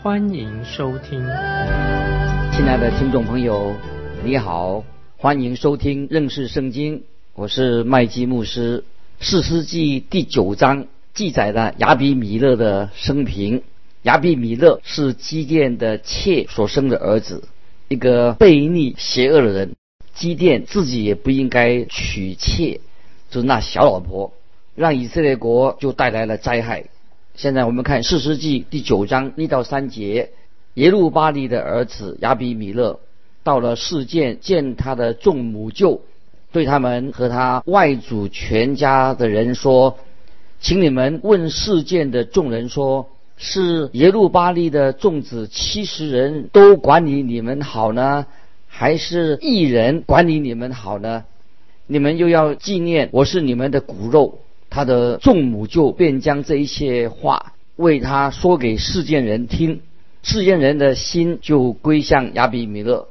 欢迎收听。亲爱的听众朋友，你好，欢迎收听认识圣经，我是麦基牧师。四世纪第九章记载了亚比米勒的生平。亚比米勒是基甸的妾所生的儿子，一个悖逆邪恶的人。基甸自己也不应该娶妾，就是那小老婆，让以色列国就带来了灾害。现在我们看四世纪第九章一到三节，耶路巴利的儿子亚比米勒到了事件见他的众母舅。对他们和他外祖全家的人说：“请你们问事件的众人说，是耶路巴利的众子七十人都管理你们好呢，还是一人管理你们好呢？你们又要纪念我是你们的骨肉。”他的众母就便将这一些话为他说给事件人听，事件人的心就归向亚比米勒。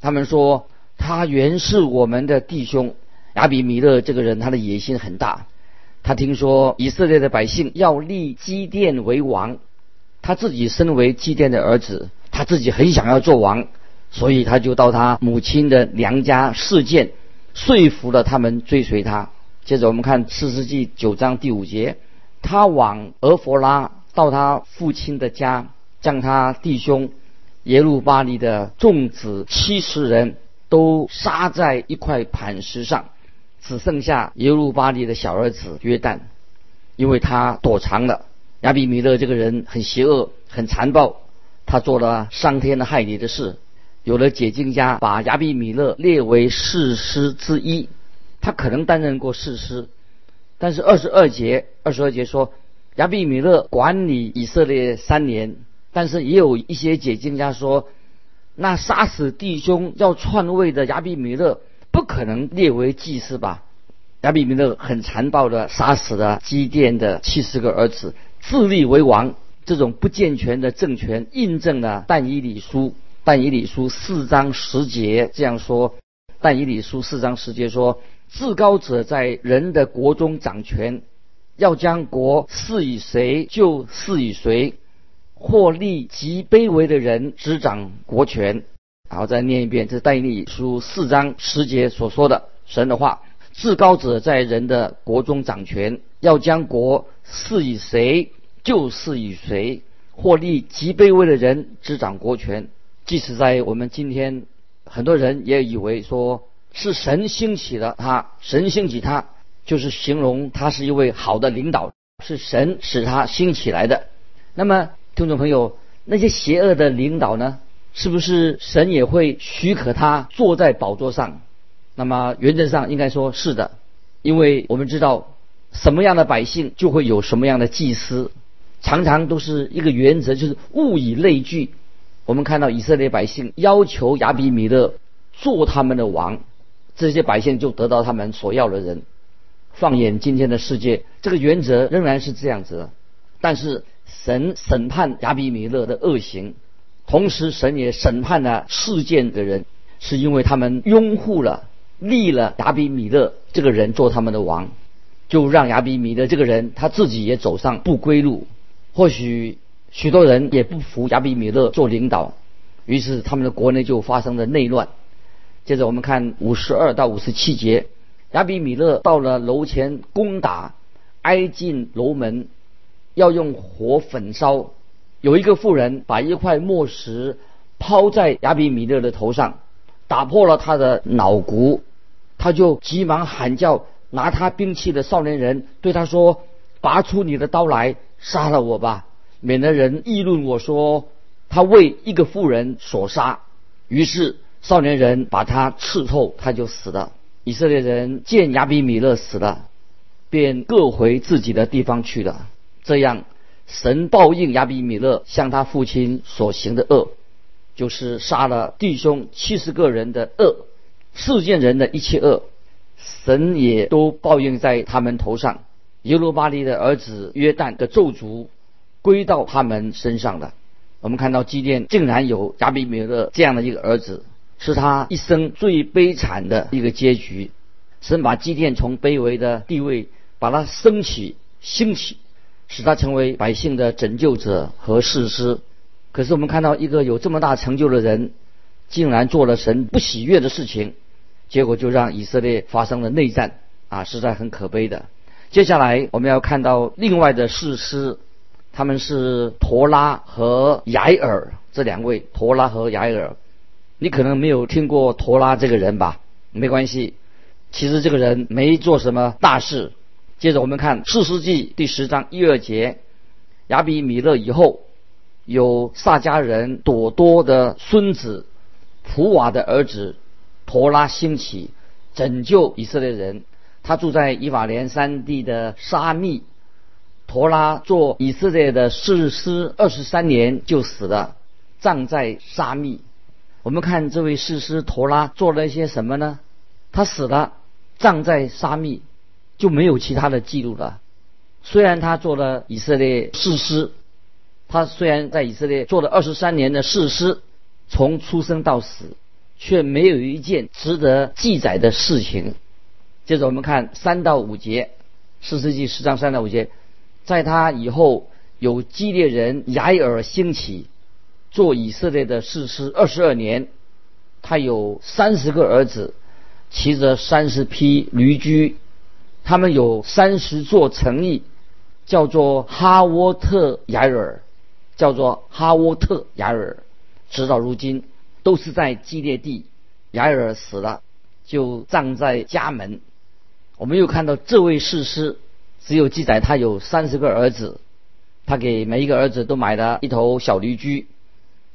他们说。他原是我们的弟兄亚比米勒这个人，他的野心很大。他听说以色列的百姓要立基甸为王，他自己身为基甸的儿子，他自己很想要做王，所以他就到他母亲的娘家事件，说服了他们追随他。接着我们看四世纪九章第五节，他往俄弗拉到他父亲的家，将他弟兄耶路巴利的众子七十人。都杀在一块磐石上，只剩下耶路巴利的小儿子约旦，因为他躲藏了。亚比米勒这个人很邪恶、很残暴，他做了伤天害理的事。有了解经家把亚比米勒列为士师之一，他可能担任过士师。但是二十二节，二十二节说亚比米勒管理以色列三年，但是也有一些解经家说。那杀死弟兄要篡位的亚比米勒不可能列为祭司吧？亚比米勒很残暴的杀死了基甸的七十个儿子，自立为王。这种不健全的政权印证了但以理书但以理书四章十节这样说：但以理书四章十节说，至高者在人的国中掌权，要将国赐予谁就赐予谁。获利极卑微的人执掌国权，然后再念一遍，这是但以理书四章十节所说的神的话：至高者在人的国中掌权，要将国赐予谁就赐予谁；获利极卑微的人执掌国权。即使在我们今天，很多人也以为说是神兴起的他，神兴起他，就是形容他是一位好的领导，是神使他兴起来的。那么。听众朋友，那些邪恶的领导呢？是不是神也会许可他坐在宝座上？那么原则上应该说是的，因为我们知道什么样的百姓就会有什么样的祭司，常常都是一个原则，就是物以类聚。我们看到以色列百姓要求亚比米勒做他们的王，这些百姓就得到他们所要的人。放眼今天的世界，这个原则仍然是这样子，但是。神审判亚比米勒的恶行，同时神也审判了事件的人，是因为他们拥护了、立了亚比米勒这个人做他们的王，就让亚比米勒这个人他自己也走上不归路。或许许多人也不服亚比米勒做领导，于是他们的国内就发生了内乱。接着我们看五十二到五十七节，亚比米勒到了楼前攻打，挨进楼门。要用火焚烧，有一个妇人把一块墨石抛在亚比米勒的头上，打破了他的脑骨，他就急忙喊叫拿他兵器的少年人对他说：“拔出你的刀来，杀了我吧，免得人议论我说他为一个妇人所杀。”于是少年人把他刺透，他就死了。以色列人见亚比米勒死了，便各回自己的地方去了。这样，神报应亚比米勒向他父亲所行的恶。就是杀了弟兄七十个人的恶，世件人的一切恶，神也都报应在他们头上。耶路巴利的儿子约旦的咒诅归到他们身上了。我们看到基甸竟然有亚比米勒这样的一个儿子，是他一生最悲惨的一个结局。神把基甸从卑微的地位把他升起、兴起，使他成为百姓的拯救者和士师。可是我们看到一个有这么大成就的人，竟然做了神不喜悦的事情，结果就让以色列发生了内战啊，实在很可悲的。接下来我们要看到另外的士师，他们是陀拉和雅尔这两位。陀拉和雅尔，你可能没有听过陀拉这个人吧？没关系，其实这个人没做什么大事。接着我们看四世纪第十章一二节，亚比米勒以后，有撒迦人朵多的孙子普瓦的儿子陀拉兴起，拯救以色列人。他住在以法莲山地的沙密，陀拉做以色列的士师二十三年就死了，葬在沙密。我们看这位士师陀拉做了一些什么呢？他死了，葬在沙密，就没有其他的记录了。虽然他做了以色列士师，他虽然在以色列做了二十三年的士师，从出生到死，却没有一件值得记载的事情。接着我们看三到五节，四世纪十章三到五节，在他以后有基列人雅尔兴起，做以色列的士师二十二年，他有三十个儿子，骑着三十匹驴驹，他们有三十座城邑，叫做哈沃特雅尔，叫做哈沃特雅尔，直到如今都是在基列地。雅尔死了，就葬在家门。我们又看到这位士师，只有记载他有三十个儿子，他给每一个儿子都买了一头小驴驹，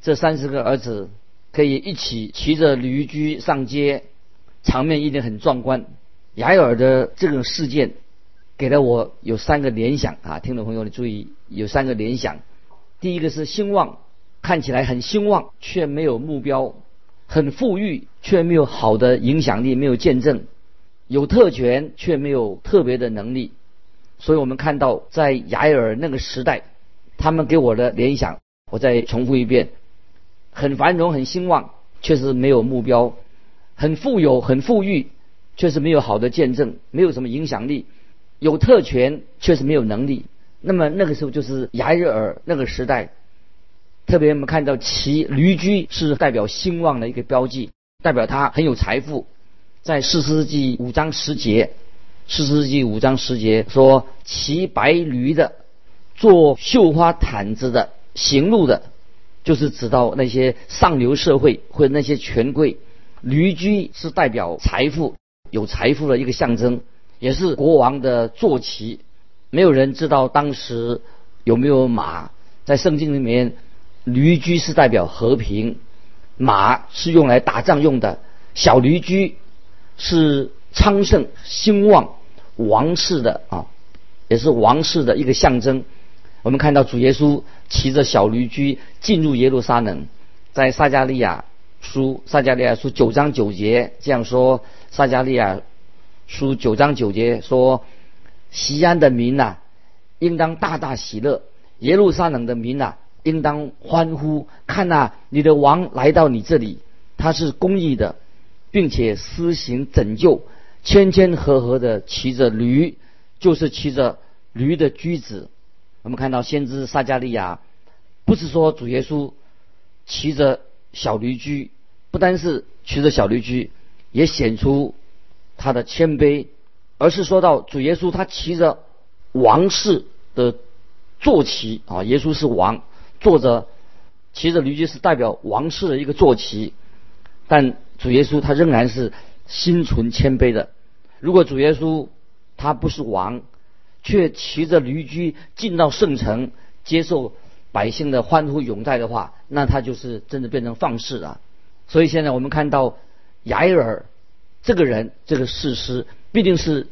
这三十个儿子可以一起骑着驴驹上街，场面一定很壮观。雅尔的这个事件，给了我有三个联想啊，听众朋友你注意，有三个联想。第一个是兴旺，看起来很兴旺，却没有目标；很富裕，却没有好的影响力，没有见证。有特权却没有特别的能力，所以我们看到在雅尔那个时代，他们给我的联想，我再重复一遍：很繁荣、很兴旺，确实没有目标；很富有、很富裕，确实没有好的见证，没有什么影响力；有特权，确实没有能力。那么那个时候就是雅尔那个时代，特别我们看到骑驴驹是代表兴旺的一个标记，代表他很有财富。在四世纪五章十节，四世纪五章十节说，骑白驴的，做绣花毯子的，行路的，就是指到那些上流社会或者那些权贵。驴驹是代表财富，有财富的一个象征，也是国王的坐骑。没有人知道当时有没有马。在圣经里面，驴驹是代表和平，马是用来打仗用的，小驴驹。是昌盛兴旺王室的啊，也是王室的一个象征。我们看到主耶稣骑着小驴驹进入耶路撒冷，在撒加利亚书撒加利亚书九章九节这样说：撒加利亚书九章九节说，西安的民呐，应当大大喜乐；耶路撒冷的民呐，应当欢呼。看呐，你的王来到你这里，他是公义的。并且施行拯救，谦谦和和的骑着驴，就是骑着驴的驹子。我们看到先知撒加利亚，不是说主耶稣骑着小驴驹，不单是骑着小驴驹，也显出他的谦卑，而是说到主耶稣他骑着王室的坐骑啊，耶稣是王，坐着骑着驴驹是代表王室的一个坐骑，但。主耶稣他仍然是心存谦卑的。如果主耶稣他不是王，却骑着驴驹进到圣城，接受百姓的欢呼拥戴的话，那他就是真的变成放肆了。所以现在我们看到雅尔这个人，这个士师必定是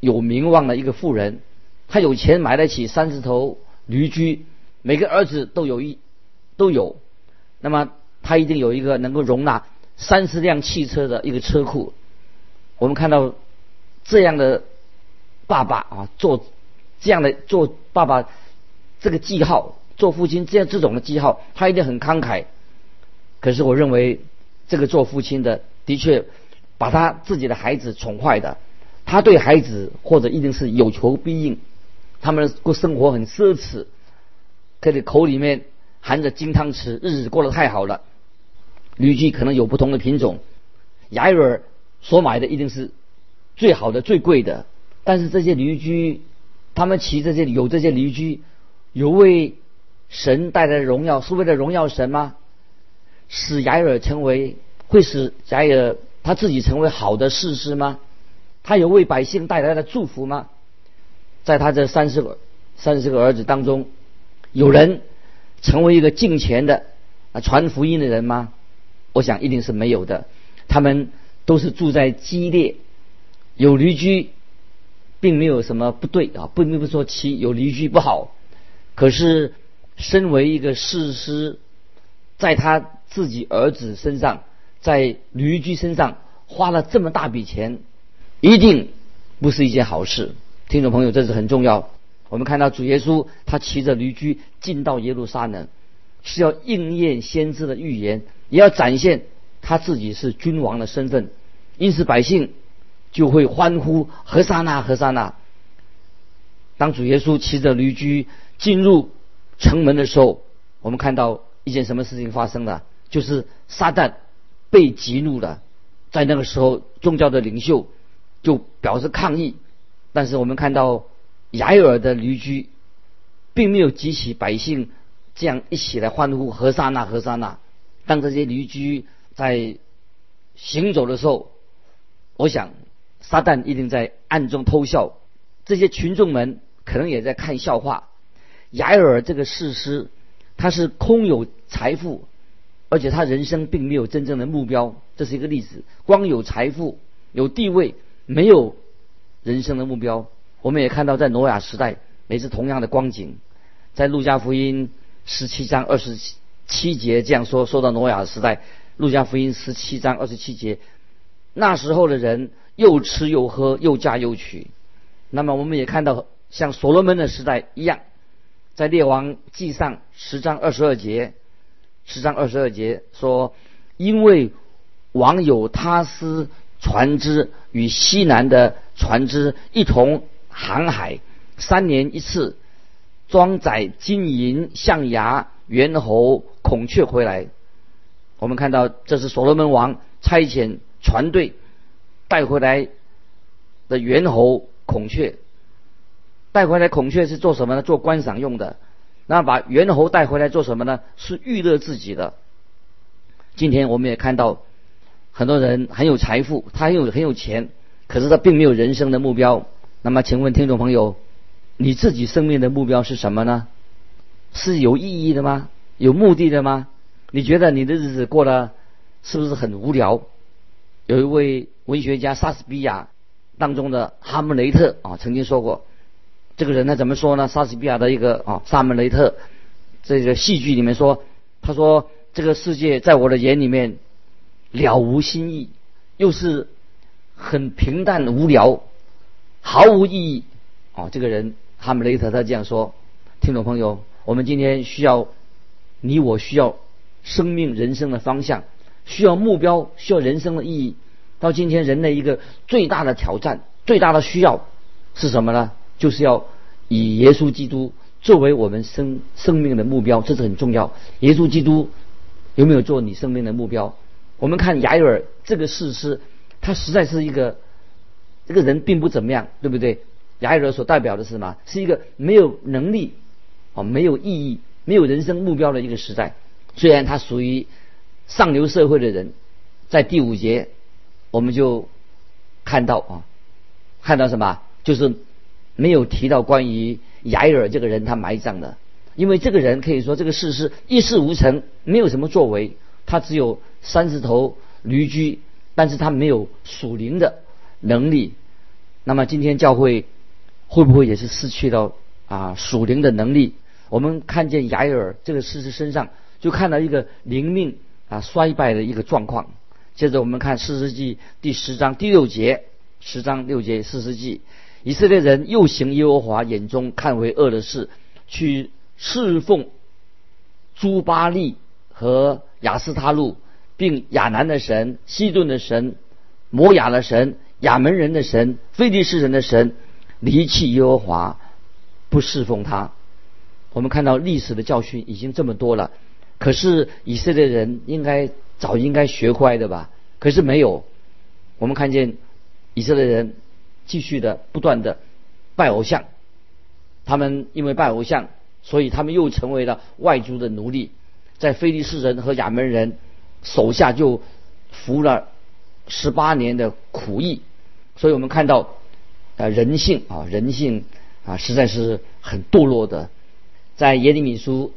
有名望的一个富人，他有钱买得起三十头驴驹，每个儿子都有一都有。那么。他一定有一个能够容纳三十辆汽车的一个车库。我们看到这样的爸爸啊，做这样的做爸爸这个记号，做父亲这样这种的记号，他一定很慷慨。可是我认为这个做父亲的的确把他自己的孩子宠坏的，他对孩子或者一定是有求必应，他们过生活很奢侈，可是口里面含着金汤匙，日子过得太好了。驴驹可能有不同的品种，雅尔所买的一定是最好的、最贵的。但是这些驴驹，他们骑这些有这些驴驹，有为神带来荣耀，是为了荣耀神吗？使雅尔成为会使雅尔他自己成为好的士师吗？他有为百姓带来的祝福吗？在他这三十个三十个儿子当中，有人成为一个敬虔的啊传福音的人吗？我想一定是没有的。他们都是住在激烈，有驴驹，并没有什么不对啊，不并不说其有驴驹不好。可是身为一个士师，在他自己儿子身上，在驴驹身上花了这么大笔钱，一定不是一件好事。听众朋友，这是很重要。我们看到主耶稣他骑着驴驹进到耶路撒冷，是要应验先知的预言。也要展现他自己是君王的身份，因此百姓就会欢呼何塞纳何塞纳。当主耶稣骑着驴驹进入城门的时候，我们看到一件什么事情发生了？就是撒旦被激怒了。在那个时候，宗教的领袖就表示抗议，但是我们看到雅尔的驴驹并没有激起百姓这样一起来欢呼何沙那何沙那。当这些驴驹在行走的时候，我想撒旦一定在暗中偷笑。这些群众们可能也在看笑话。雅尔这个士师，他是空有财富，而且他人生并没有真正的目标，这是一个例子。光有财富、有地位，没有人生的目标。我们也看到在挪亚时代也是同样的光景，在路加福音十七章二十七。节这样说，说到挪亚时代，路加福音十七章二十七节，那时候的人又吃又喝，又嫁又娶。那么我们也看到，像所罗门的时代一样，在列王记上十章二十二节，十章二十二节说，因为王有他斯船只与西南的船只一同航海，三年一次，装载金银象牙。猿猴、孔雀回来，我们看到这是所罗门王差遣船队带回来的猿猴、孔雀。带回来孔雀是做什么呢？做观赏用的。那把猿猴带回来做什么呢？是娱乐自己的。今天我们也看到很多人很有财富，他很有很有钱，可是他并没有人生的目标。那么，请问听众朋友，你自己生命的目标是什么呢？是有意义的吗？有目的的吗？你觉得你的日子过得是不是很无聊？有一位文学家莎士比亚当中的哈姆雷特啊，曾经说过，这个人呢怎么说呢？莎士比亚的一个啊，萨姆雷特这个戏剧里面说，他说这个世界在我的眼里面了无新意，又是很平淡无聊，毫无意义啊。这个人哈姆雷特他这样说，听众朋友。我们今天需要你我需要生命人生的方向，需要目标，需要人生的意义。到今天，人类一个最大的挑战、最大的需要是什么呢？就是要以耶稣基督作为我们生生命的目标，这是很重要。耶稣基督有没有做你生命的目标？我们看雅尔这个事实，他实在是一个这个人并不怎么样，对不对？雅尔所代表的是什么？是一个没有能力。哦，没有意义、没有人生目标的一个时代。虽然他属于上流社会的人，在第五节我们就看到啊，看到什么？就是没有提到关于雅尔这个人他埋葬的，因为这个人可以说这个事是一事无成，没有什么作为，他只有三十头驴驹，但是他没有属灵的能力。那么今天教会会不会也是失去了啊属灵的能力？我们看见雅尔这个事实身上，就看到一个灵命啊衰败的一个状况。接着我们看四世纪第十章第六节，十章六节四世纪，以色列人又行耶和华眼中看为恶的事，去侍奉朱巴利和亚斯他路，并亚南的神、西顿的神、摩亚的神、亚门人的神、非利士人的神，离弃耶和华，不侍奉他。我们看到历史的教训已经这么多了，可是以色列人应该早应该学乖的吧？可是没有。我们看见以色列人继续的不断的拜偶像，他们因为拜偶像，所以他们又成为了外族的奴隶，在非利士人和亚门人手下就服了十八年的苦役。所以我们看到，呃，人性啊，人性啊，实在是很堕落的。在耶利米书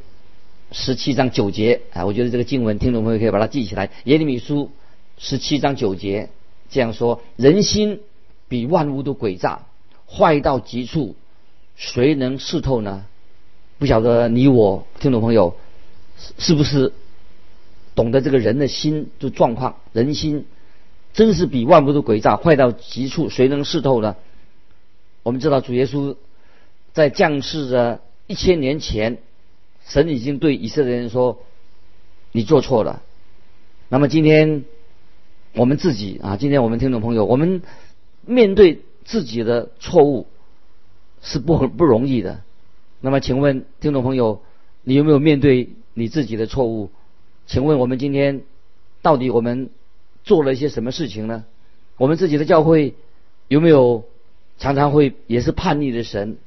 十七章九节啊，我觉得这个经文听众朋友可以把它记起来。耶利米书十七章九节这样说：人心比万物都诡诈，坏到极处，谁能视透呢？不晓得你我听众朋友是是不是懂得这个人的心的状况？人心真是比万物都诡诈，坏到极处，谁能视透呢？我们知道主耶稣在降世的。一千年前，神已经对以色列人说：“你做错了。”那么今天我们自己啊，今天我们听众朋友，我们面对自己的错误是不很不容易的。那么请问听众朋友，你有没有面对你自己的错误？请问我们今天到底我们做了一些什么事情呢？我们自己的教会有没有常常会也是叛逆的神？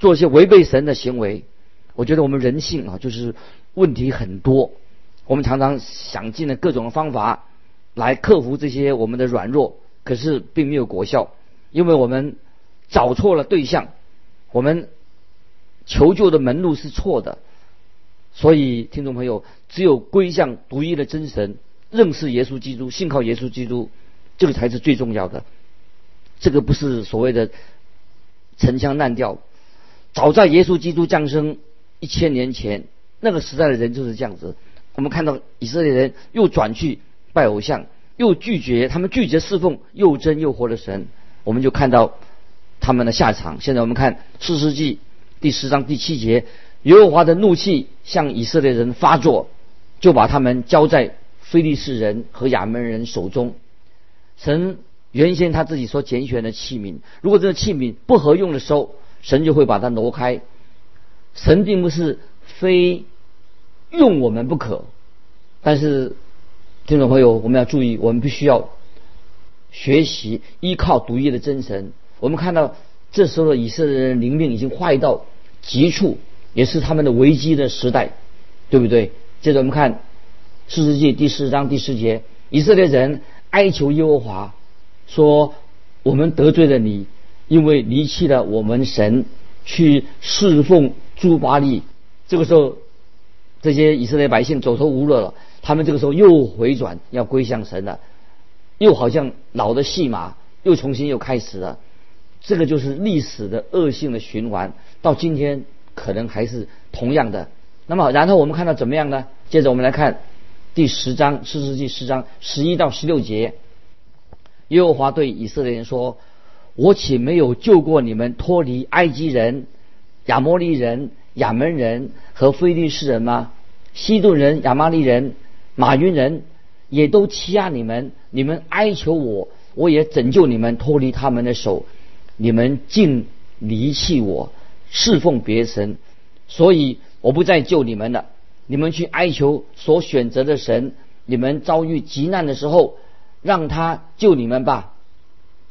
做一些违背神的行为，我觉得我们人性啊，就是问题很多。我们常常想尽了各种方法来克服这些我们的软弱，可是并没有果效，因为我们找错了对象，我们求救的门路是错的。所以，听众朋友，只有归向独一的真神，认识耶稣基督，信靠耶稣基督，这个才是最重要的。这个不是所谓的陈腔滥调。早在耶稣基督降生一千年前，那个时代的人就是这样子。我们看到以色列人又转去拜偶像，又拒绝他们拒绝侍奉又真又活的神，我们就看到他们的下场。现在我们看四世纪第十章第七节，耶和华的怒气向以色列人发作，就把他们交在非利士人和亚门人手中。神原先他自己所拣选的器皿，如果这个器皿不合用的时候，神就会把它挪开。神并不是非用我们不可，但是听众朋友，我们要注意，我们必须要学习依靠独一的真神。我们看到这时候的以色列人灵命已经坏到极处，也是他们的危机的时代，对不对？接着我们看四世纪第四章第十节，以色列人哀求耶和华说：“我们得罪了你。”因为离弃了我们神，去侍奉朱巴利，这个时候，这些以色列百姓走投无路了。他们这个时候又回转，要归向神了，又好像老的戏码，又重新又开始了。这个就是历史的恶性的循环，到今天可能还是同样的。那么，然后我们看到怎么样呢？接着我们来看第十章，四世纪十章十一到十六节，耶和华对以色列人说。我岂没有救过你们脱离埃及人、亚摩利人、亚门人和非利士人吗？西顿人、亚玛利人、马云人也都欺压你们，你们哀求我，我也拯救你们脱离他们的手。你们竟离弃我，侍奉别神，所以我不再救你们了。你们去哀求所选择的神，你们遭遇急难的时候，让他救你们吧。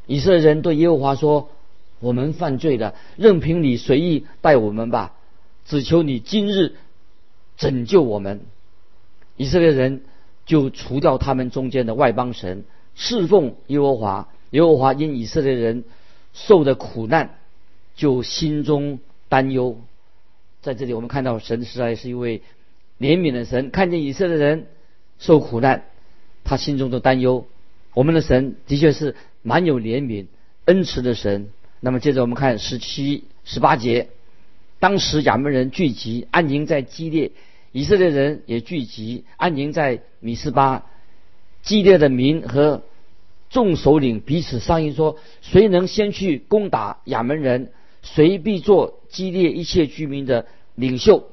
以色列人对耶和华说：“我们犯罪的，任凭你随意待我们吧，只求你今日拯救我们。”以色列人就除掉他们中间的外邦神，侍奉耶和华。耶和华因以色列人受的苦难，就心中担忧。在这里，我们看到神实在是一位怜悯的神，看见以色列人受苦难，他心中的担忧。我们的神的确是。蛮有怜悯、恩慈的神。那么接着我们看十七、十八节，当时亚门人聚集，安营在基列以色列人也聚集安营在米斯巴。激烈的民和众首领彼此商议说：谁能先去攻打亚门人，谁必做激烈一切居民的领袖。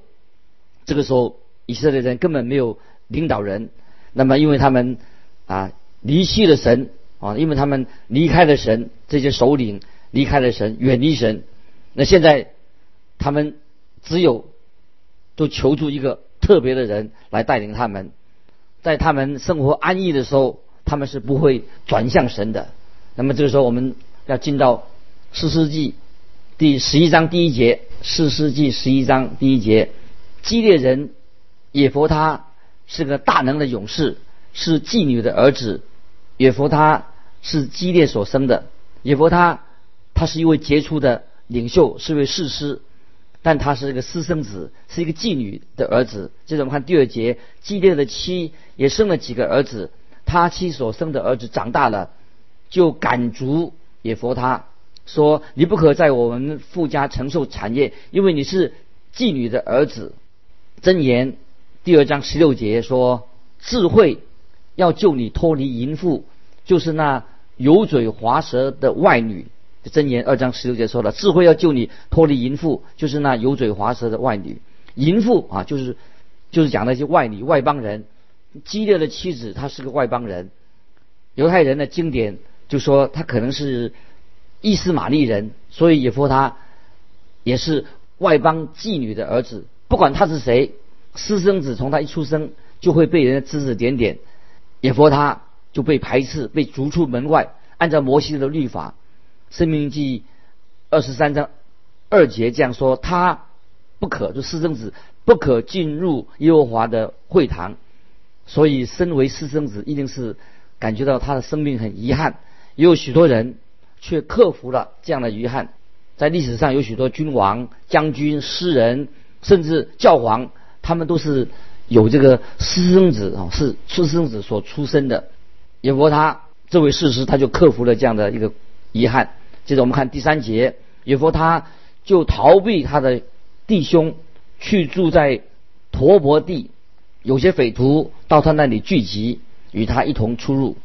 这个时候，以色列人根本没有领导人。那么，因为他们啊离弃了神啊，因为他们离开了神，这些首领离开了神，远离神。那现在他们只有都求助一个特别的人来带领他们，在他们生活安逸的时候，他们是不会转向神的。那么这个时候，我们要进到四世纪第十一章第一节，四世纪十一章第一节。激烈人也佛他是个大能的勇士，是妓女的儿子。也佛他是激烈所生的。也佛他他是一位杰出的领袖，是位士师，但他是一个私生子，是一个妓女的儿子。接着我们看第二节，基列的妻也生了几个儿子，他妻所生的儿子长大了，就赶逐也佛他，说你不可在我们富家承受产业，因为你是妓女的儿子。箴言第二章十六节说：“智慧要救你脱离淫妇，就是那油嘴滑舌的外女。”箴言二章十六节说了：“智慧要救你脱离淫妇，就是那油嘴滑舌的外女。淫妇啊，就是就是讲那些外女、外邦人。激烈的妻子，她是个外邦人。犹太人的经典就说他可能是伊斯玛利人，所以也说他也是外邦妓女的儿子。”不管他是谁，私生子从他一出生就会被人指指点点，也佛他就被排斥，被逐出门外。按照摩西的律法，《生命记》二十三章二节这样说：他不可，就私生子不可进入耶和华的会堂。所以，身为私生子，一定是感觉到他的生命很遗憾。也有许多人却克服了这样的遗憾。在历史上，有许多君王、将军、诗人。甚至教皇，他们都是有这个私生子啊，是私生子所出生的。也佛他这位士师，他就克服了这样的一个遗憾。接着我们看第三节，也佛他就逃避他的弟兄，去住在陀伯地。有些匪徒到他那里聚集，与他一同出入。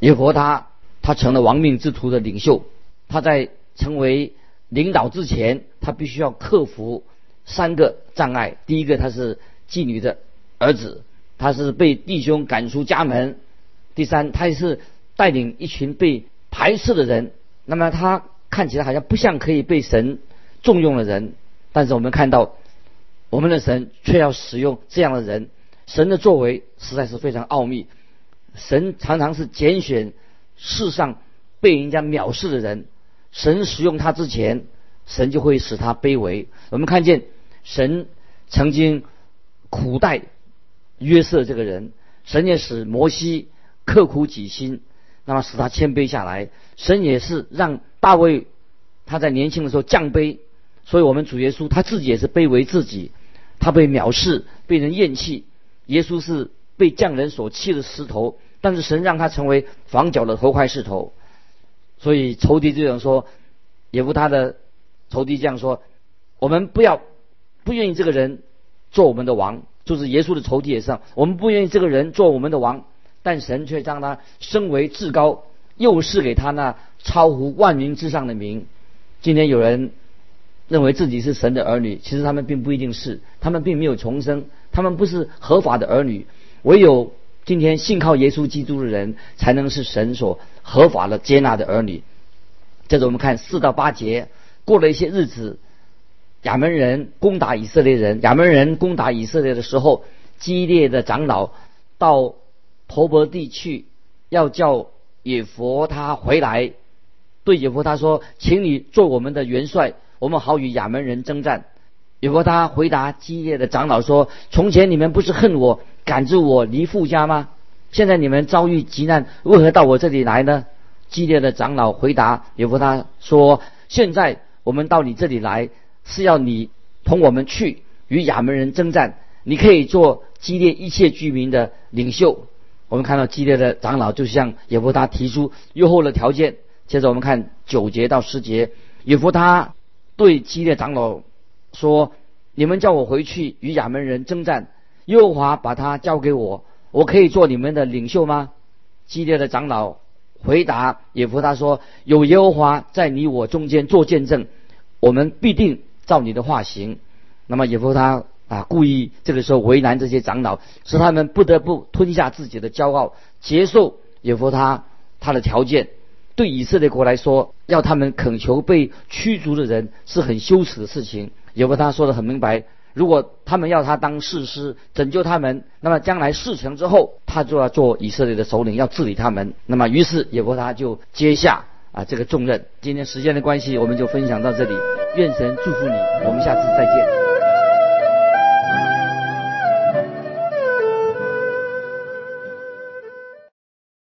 也佛他他成了亡命之徒的领袖。他在成为领导之前，他必须要克服。三个障碍：第一个，他是妓女的儿子，他是被弟兄赶出家门；第三，他也是带领一群被排斥的人。那么他看起来好像不像可以被神重用的人，但是我们看到我们的神却要使用这样的人。神的作为实在是非常奥秘。神常常是拣选世上被人家藐视的人，神使用他之前，神就会使他卑微。我们看见。神曾经苦待约瑟这个人，神也使摩西刻苦己心，那么使他谦卑下来。神也是让大卫他在年轻的时候降卑，所以我们主耶稣他自己也是卑微自己，他被藐视，被人厌弃。耶稣是被匠人所弃的石头，但是神让他成为房角的头块石头。所以仇敌这样说，也不他的仇敌这样说，我们不要。不愿意这个人做我们的王，就是耶稣的仇敌也是。我们不愿意这个人做我们的王，但神却将他升为至高，又赐给他那超乎万民之上的名。今天有人认为自己是神的儿女，其实他们并不一定是，他们并没有重生，他们不是合法的儿女。唯有今天信靠耶稣基督的人，才能是神所合法的接纳的儿女。接着我们看四到八节，过了一些日子。亚门人攻打以色列人。亚门人攻打以色列的时候，激烈的长老到婆伯地去，要叫野佛他回来。对野佛他说：“请你做我们的元帅，我们好与亚门人征战。”野佛他回答激烈的长老说：“从前你们不是恨我，赶着我离父家吗？现在你们遭遇急难，为何到我这里来呢？”激烈的长老回答野佛他说：“现在我们到你这里来。”是要你同我们去与亚门人征战，你可以做激烈一切居民的领袖。我们看到激烈的长老就向耶夫他提出优厚的条件。接着我们看九节到十节，耶夫他对激烈长老说：“你们叫我回去与亚门人征战，耶和华把他交给我，我可以做你们的领袖吗？基列的长老回答耶弗他说：“有耶和华在你我中间做见证，我们必定照你的话行。”那么耶和他啊，故意这个时候为难这些长老，使他们不得不吞下自己的骄傲，接受耶和他他的条件。对以色列国来说，要他们恳求被驱逐的人是很羞耻的事情。耶和他说的很明白。如果他们要他当士师拯救他们，那么将来事成之后，他就要做以色列的首领，要治理他们。那么于是耶和他就接下啊这个重任。今天时间的关系，我们就分享到这里。愿神祝福你，我们下次再见。